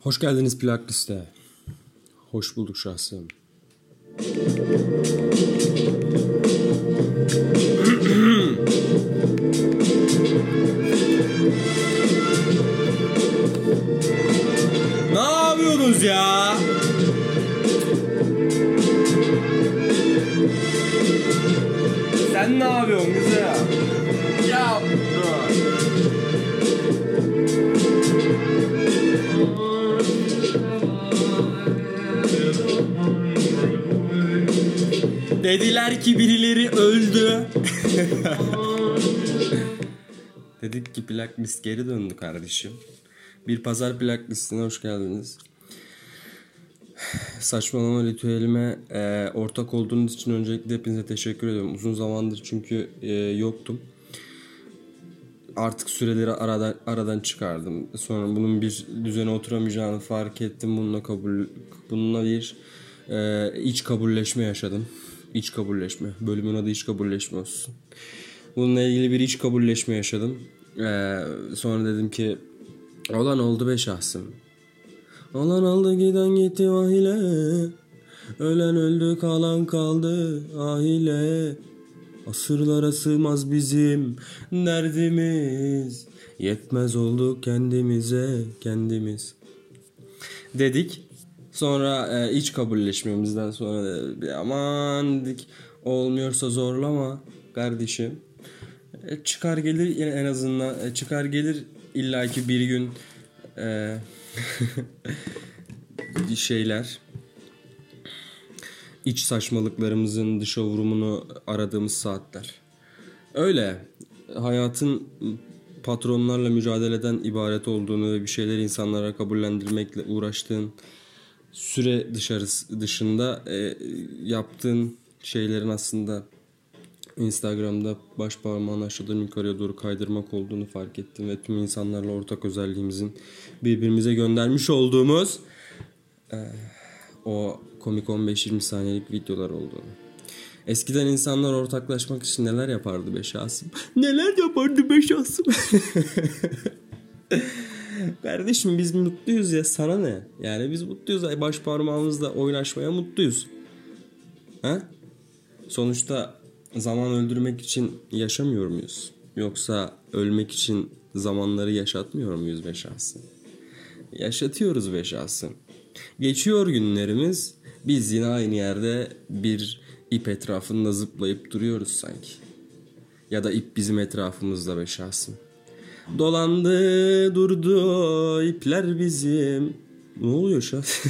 Hoş geldiniz plak liste. Hoş bulduk şahsım. ne yapıyorsunuz ya? Sen ne yapıyorsun güzel? Dediler ki birileri öldü. Dedik ki plaklist geri döndü kardeşim. Bir pazar plaklistine hoş geldiniz. Saçmalama ritüelime e, ortak olduğunuz için öncelikle hepinize teşekkür ediyorum. Uzun zamandır çünkü e, yoktum. Artık süreleri aradan, aradan çıkardım. Sonra bunun bir düzene oturamayacağını fark ettim. Bununla kabul bununla bir e, iç kabulleşme yaşadım. İç kabulleşme. Bölümün adı iç kabulleşme olsun. Bununla ilgili bir iç kabulleşme yaşadım. E, sonra dedim ki olan oldu be şahsım. Olan aldı giden gitti ahile. Ölen öldü kalan kaldı ahile. Asırlara sığmaz bizim derdimiz. Yetmez olduk kendimize kendimiz. Dedik. Sonra e, iç kabulleşmemizden sonra da aman dedik olmuyorsa zorlama kardeşim. E, çıkar gelir en azından e, çıkar gelir illaki bir gün e, şeyler iç saçmalıklarımızın dışa vurumunu aradığımız saatler. Öyle hayatın patronlarla mücadeleden ibaret olduğunu ve bir şeyleri insanlara kabullendirmekle uğraştığın süre dışarısı dışında e, yaptığın şeylerin aslında Instagram'da baş parmağını aşağıdan yukarıya doğru kaydırmak olduğunu fark ettim ve tüm insanlarla ortak özelliğimizin birbirimize göndermiş olduğumuz e, o komik 15-20 saniyelik videolar olduğunu. Eskiden insanlar ortaklaşmak için neler yapardı be şahsım? neler yapardı be şahsım? Kardeşim biz mutluyuz ya sana ne? Yani biz mutluyuz. Baş parmağımızla oynaşmaya mutluyuz. Ha? Sonuçta zaman öldürmek için yaşamıyor muyuz? Yoksa ölmek için zamanları yaşatmıyor muyuz be şahsım? Yaşatıyoruz be şahsım. Geçiyor günlerimiz. Biz yine aynı yerde bir ip etrafında zıplayıp duruyoruz sanki. Ya da ip bizim etrafımızda be şahsım. Dolandı durdu ipler bizim. Ne oluyor şahs?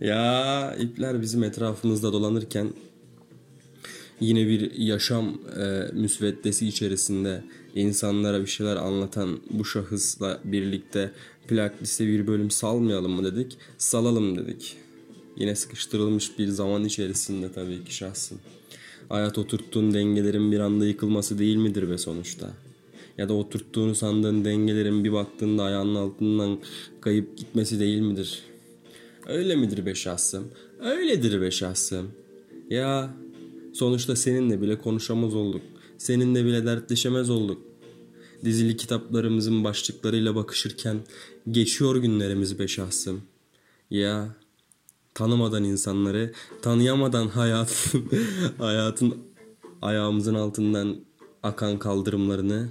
ya ipler bizim etrafımızda dolanırken yine bir yaşam e, müsveddesi içerisinde insanlara bir şeyler anlatan bu şahısla birlikte plak bir bölüm salmayalım mı dedik. Salalım dedik. Yine sıkıştırılmış bir zaman içerisinde tabii ki şahsın. Hayat oturttuğun dengelerin bir anda yıkılması değil midir be sonuçta? Ya da oturttuğunu sandığın dengelerin bir baktığında ayağının altından kayıp gitmesi değil midir? Öyle midir be şahsım? Öyledir be şahsım. Ya sonuçta seninle bile konuşamaz olduk. Seninle bile dertleşemez olduk. Dizili kitaplarımızın başlıklarıyla bakışırken geçiyor günlerimiz be şahsım. Ya tanımadan insanları, tanıyamadan hayatın, hayatın ayağımızın altından akan kaldırımlarını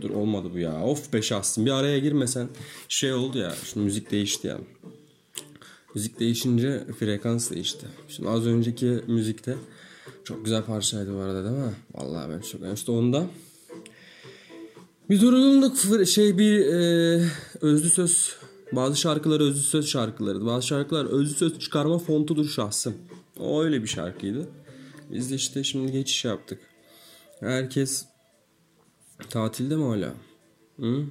Dur olmadı bu ya. Of be şahsım bir araya girmesen şey oldu ya. Şimdi müzik değişti ya. Müzik değişince frekans değişti. Şimdi az önceki müzikte çok güzel parçaydı bu arada değil mi? Vallahi ben çok işte onda bir durgunluk şey bir e, özlü söz bazı şarkılar özlü söz şarkıları bazı şarkılar özlü söz çıkarma fontudur şahsım. O öyle bir şarkıydı. Biz de işte şimdi geçiş yaptık. Herkes tatilde mi hala? Hı?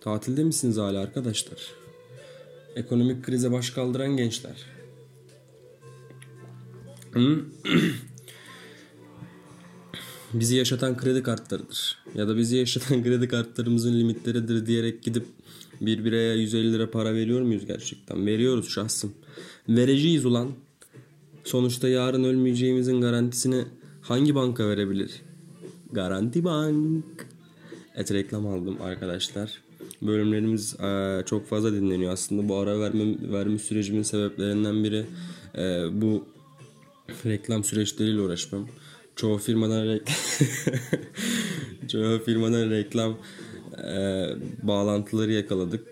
Tatilde misiniz hala arkadaşlar? Ekonomik krize baş kaldıran gençler. Hı? bizi yaşatan kredi kartlarıdır. Ya da bizi yaşatan kredi kartlarımızın limitleridir diyerek gidip bir bireye 150 lira para veriyor muyuz gerçekten? Veriyoruz şahsım. Vereceğiz ulan. Sonuçta yarın ölmeyeceğimizin garantisini hangi banka verebilir? Garanti Bank. Et reklam aldım arkadaşlar. Bölümlerimiz e, çok fazla dinleniyor aslında. Bu ara verme, verme sürecimin sebeplerinden biri e, bu reklam süreçleriyle uğraşmam. Çoğu firmadan reklam çoğu firmadan reklam e, bağlantıları yakaladık.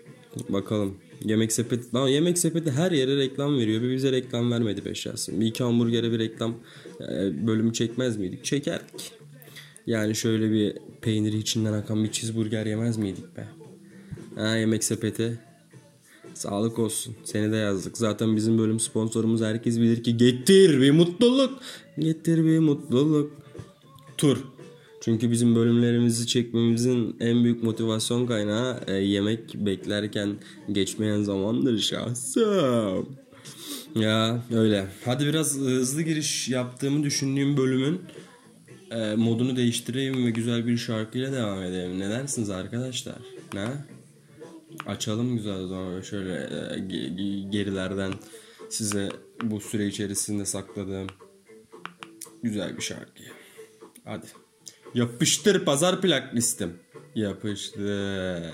Bakalım. Yemek sepeti, lan yemek sepeti her yere reklam veriyor ve bize reklam vermedi be şahsım. Bir iki hamburgere bir reklam e, bölümü çekmez miydik? Çekerdik. Yani şöyle bir peyniri içinden akan bir cheeseburger yemez miydik be? Ha, yemek sepeti. Sağlık olsun. Seni de yazdık. Zaten bizim bölüm sponsorumuz herkes bilir ki getir bir mutluluk. Getir bir mutluluk. Tur. Çünkü bizim bölümlerimizi çekmemizin en büyük motivasyon kaynağı e, yemek beklerken geçmeyen zamandır şahsım. Ya öyle. Hadi biraz hızlı giriş yaptığımı düşündüğüm bölümün e, modunu değiştireyim ve güzel bir şarkıyla devam edelim. Ne dersiniz arkadaşlar? Ne? Açalım güzel zaman şöyle e, gerilerden size bu süre içerisinde sakladığım güzel bir şarkı. Hadi. Yapıştır pazar plak listim. Yapıştır.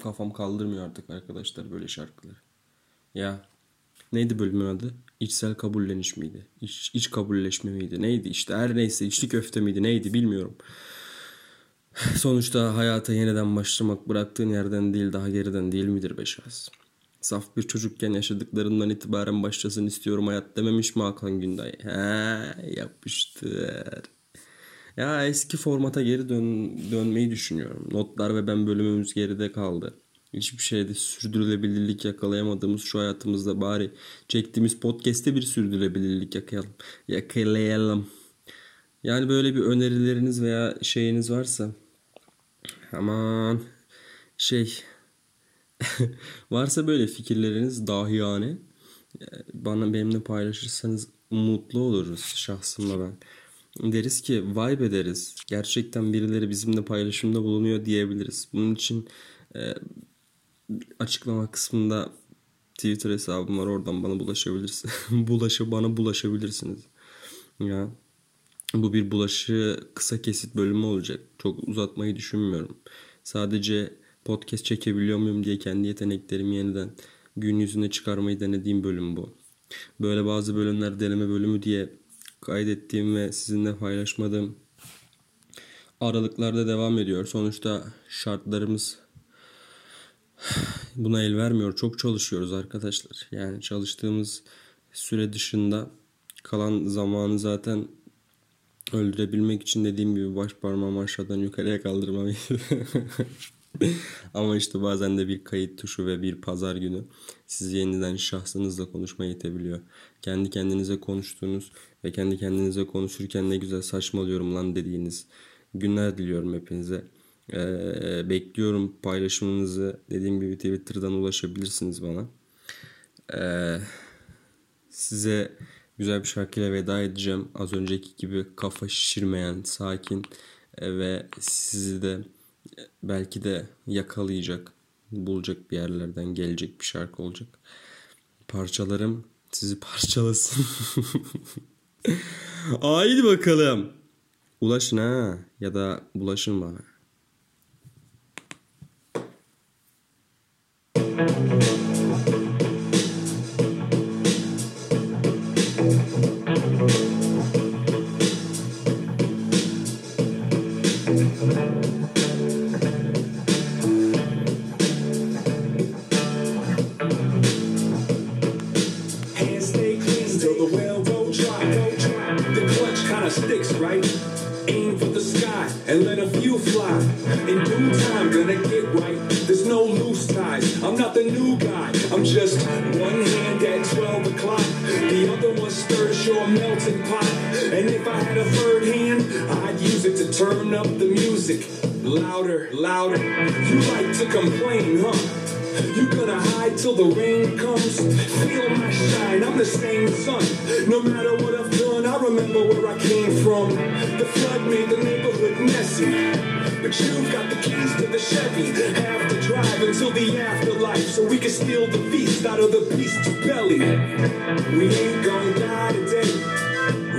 Kafam kaldırmıyor artık arkadaşlar böyle şarkıları. Ya neydi bölümün adı? İçsel kabulleniş miydi? İç, iç kabulleşme miydi? Neydi işte her neyse içli köfte miydi neydi bilmiyorum. Sonuçta hayata yeniden başlamak bıraktığın yerden değil daha geriden değil midir be şahs? Saf bir çocukken yaşadıklarından itibaren başlasın istiyorum hayat dememiş mi Hakan Günday? He yapıştır. Ya eski formata geri dön, dönmeyi düşünüyorum. Notlar ve ben bölümümüz geride kaldı. Hiçbir şeyde sürdürülebilirlik yakalayamadığımız şu hayatımızda bari çektiğimiz podcast'te bir sürdürülebilirlik yakalayalım. Yakalayalım. Yani böyle bir önerileriniz veya şeyiniz varsa aman şey varsa böyle fikirleriniz dahiyane bana benimle paylaşırsanız mutlu oluruz şahsımla ben deriz ki vibe ederiz. Gerçekten birileri bizimle paylaşımda bulunuyor diyebiliriz. Bunun için e, açıklama kısmında Twitter hesabım var. Oradan bana bulaşabilirsiniz. Bulaşı bana bulaşabilirsiniz. Ya bu bir bulaşı kısa kesit bölümü olacak. Çok uzatmayı düşünmüyorum. Sadece podcast çekebiliyor muyum diye kendi yeteneklerimi yeniden gün yüzüne çıkarmayı denediğim bölüm bu. Böyle bazı bölümler deneme bölümü diye kaydettiğim ve sizinle paylaşmadığım aralıklarda devam ediyor. Sonuçta şartlarımız buna el vermiyor. Çok çalışıyoruz arkadaşlar. Yani çalıştığımız süre dışında kalan zamanı zaten öldürebilmek için dediğim gibi baş parmağımı aşağıdan yukarıya kaldırmam. Ama işte bazen de bir kayıt tuşu ve bir pazar günü sizi yeniden şahsınızla konuşmaya itebiliyor. Kendi kendinize konuştuğunuz ve kendi kendinize konuşurken ne güzel saçmalıyorum lan dediğiniz günler diliyorum hepinize. Ee, bekliyorum paylaşımınızı. Dediğim gibi Twitter'dan ulaşabilirsiniz bana. Ee, size güzel bir şarkıyla veda edeceğim. Az önceki gibi kafa şişirmeyen, sakin ve sizi de belki de yakalayacak, bulacak bir yerlerden gelecek bir şarkı olacak. Parçalarım sizi parçalasın. Haydi bakalım. Ulaşın ha ya da bulaşın bana. Hands sticks, right? Aim for the sky and let a few fly. In due time, gonna get right. There's no loose ties. I'm not the new guy. I'm just one hand at 12 o'clock. The other one stirs your melting pot. And if I had a third hand, I'd use it to turn up the music. Louder, louder. You like to complain, huh? You gonna hide till the rain comes? Feel my shine, I'm the same sun. No matter what remember where I came from. The flood made the neighborhood messy. But you've got the keys to the Chevy. Have to drive until the afterlife so we can steal the beast out of the beast's belly. We ain't gonna die today.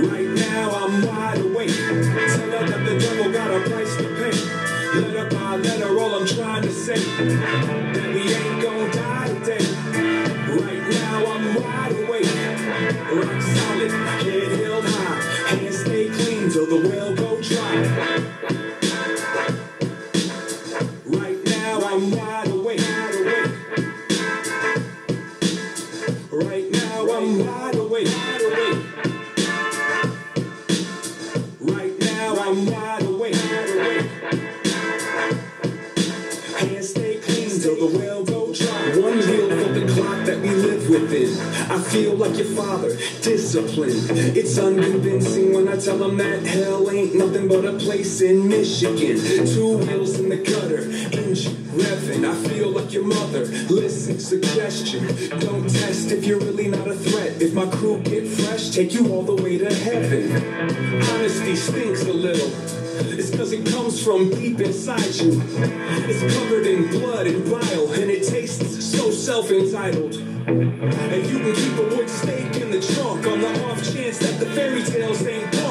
Right now I'm wide awake. Tell her that the devil got a price to pay. Let up my letter, all I'm trying to say. That we ain't gonna die today. Right now I'm wide awake. Rock solid, the well go dry. Right now I'm wide I feel like your father, disciplined. It's unconvincing when I tell him that hell ain't nothing but a place in Michigan. Two wheels in the gutter, engine revving. I feel like your mother. Listen, suggestion. Don't test if you're really not a threat. If my crew get fresh, take you all the way to heaven. Honesty stinks a little. It's cause it comes from deep inside you. It's covered in blood and bile, and it tastes so self-entitled. And you can keep a wood stake in the trunk on the off chance that the fairy tales ain't.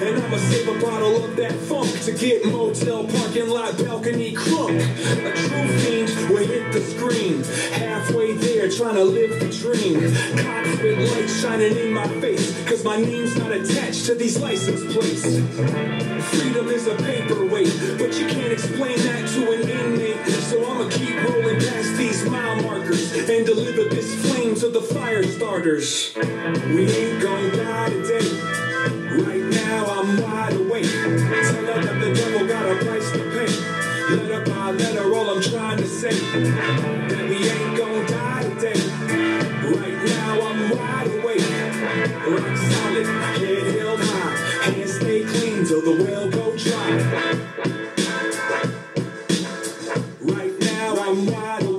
And I'ma save a bottle of that funk to get motel parking lot balcony crunk. A true fiend will hit the screen. Halfway there, trying to live the dream. Cops with lights shining in my face, cause my name's not attached to these license plates. Freedom is a paperweight, but you can't explain that to an inmate. So I'ma keep rolling past these mile markers and deliver this flame to the fire starters. We ain't gonna die we ain't die today. Right now I'm wide awake. Rock solid, head held high. Hands stay clean till the well go dry. Right now I'm wide awake.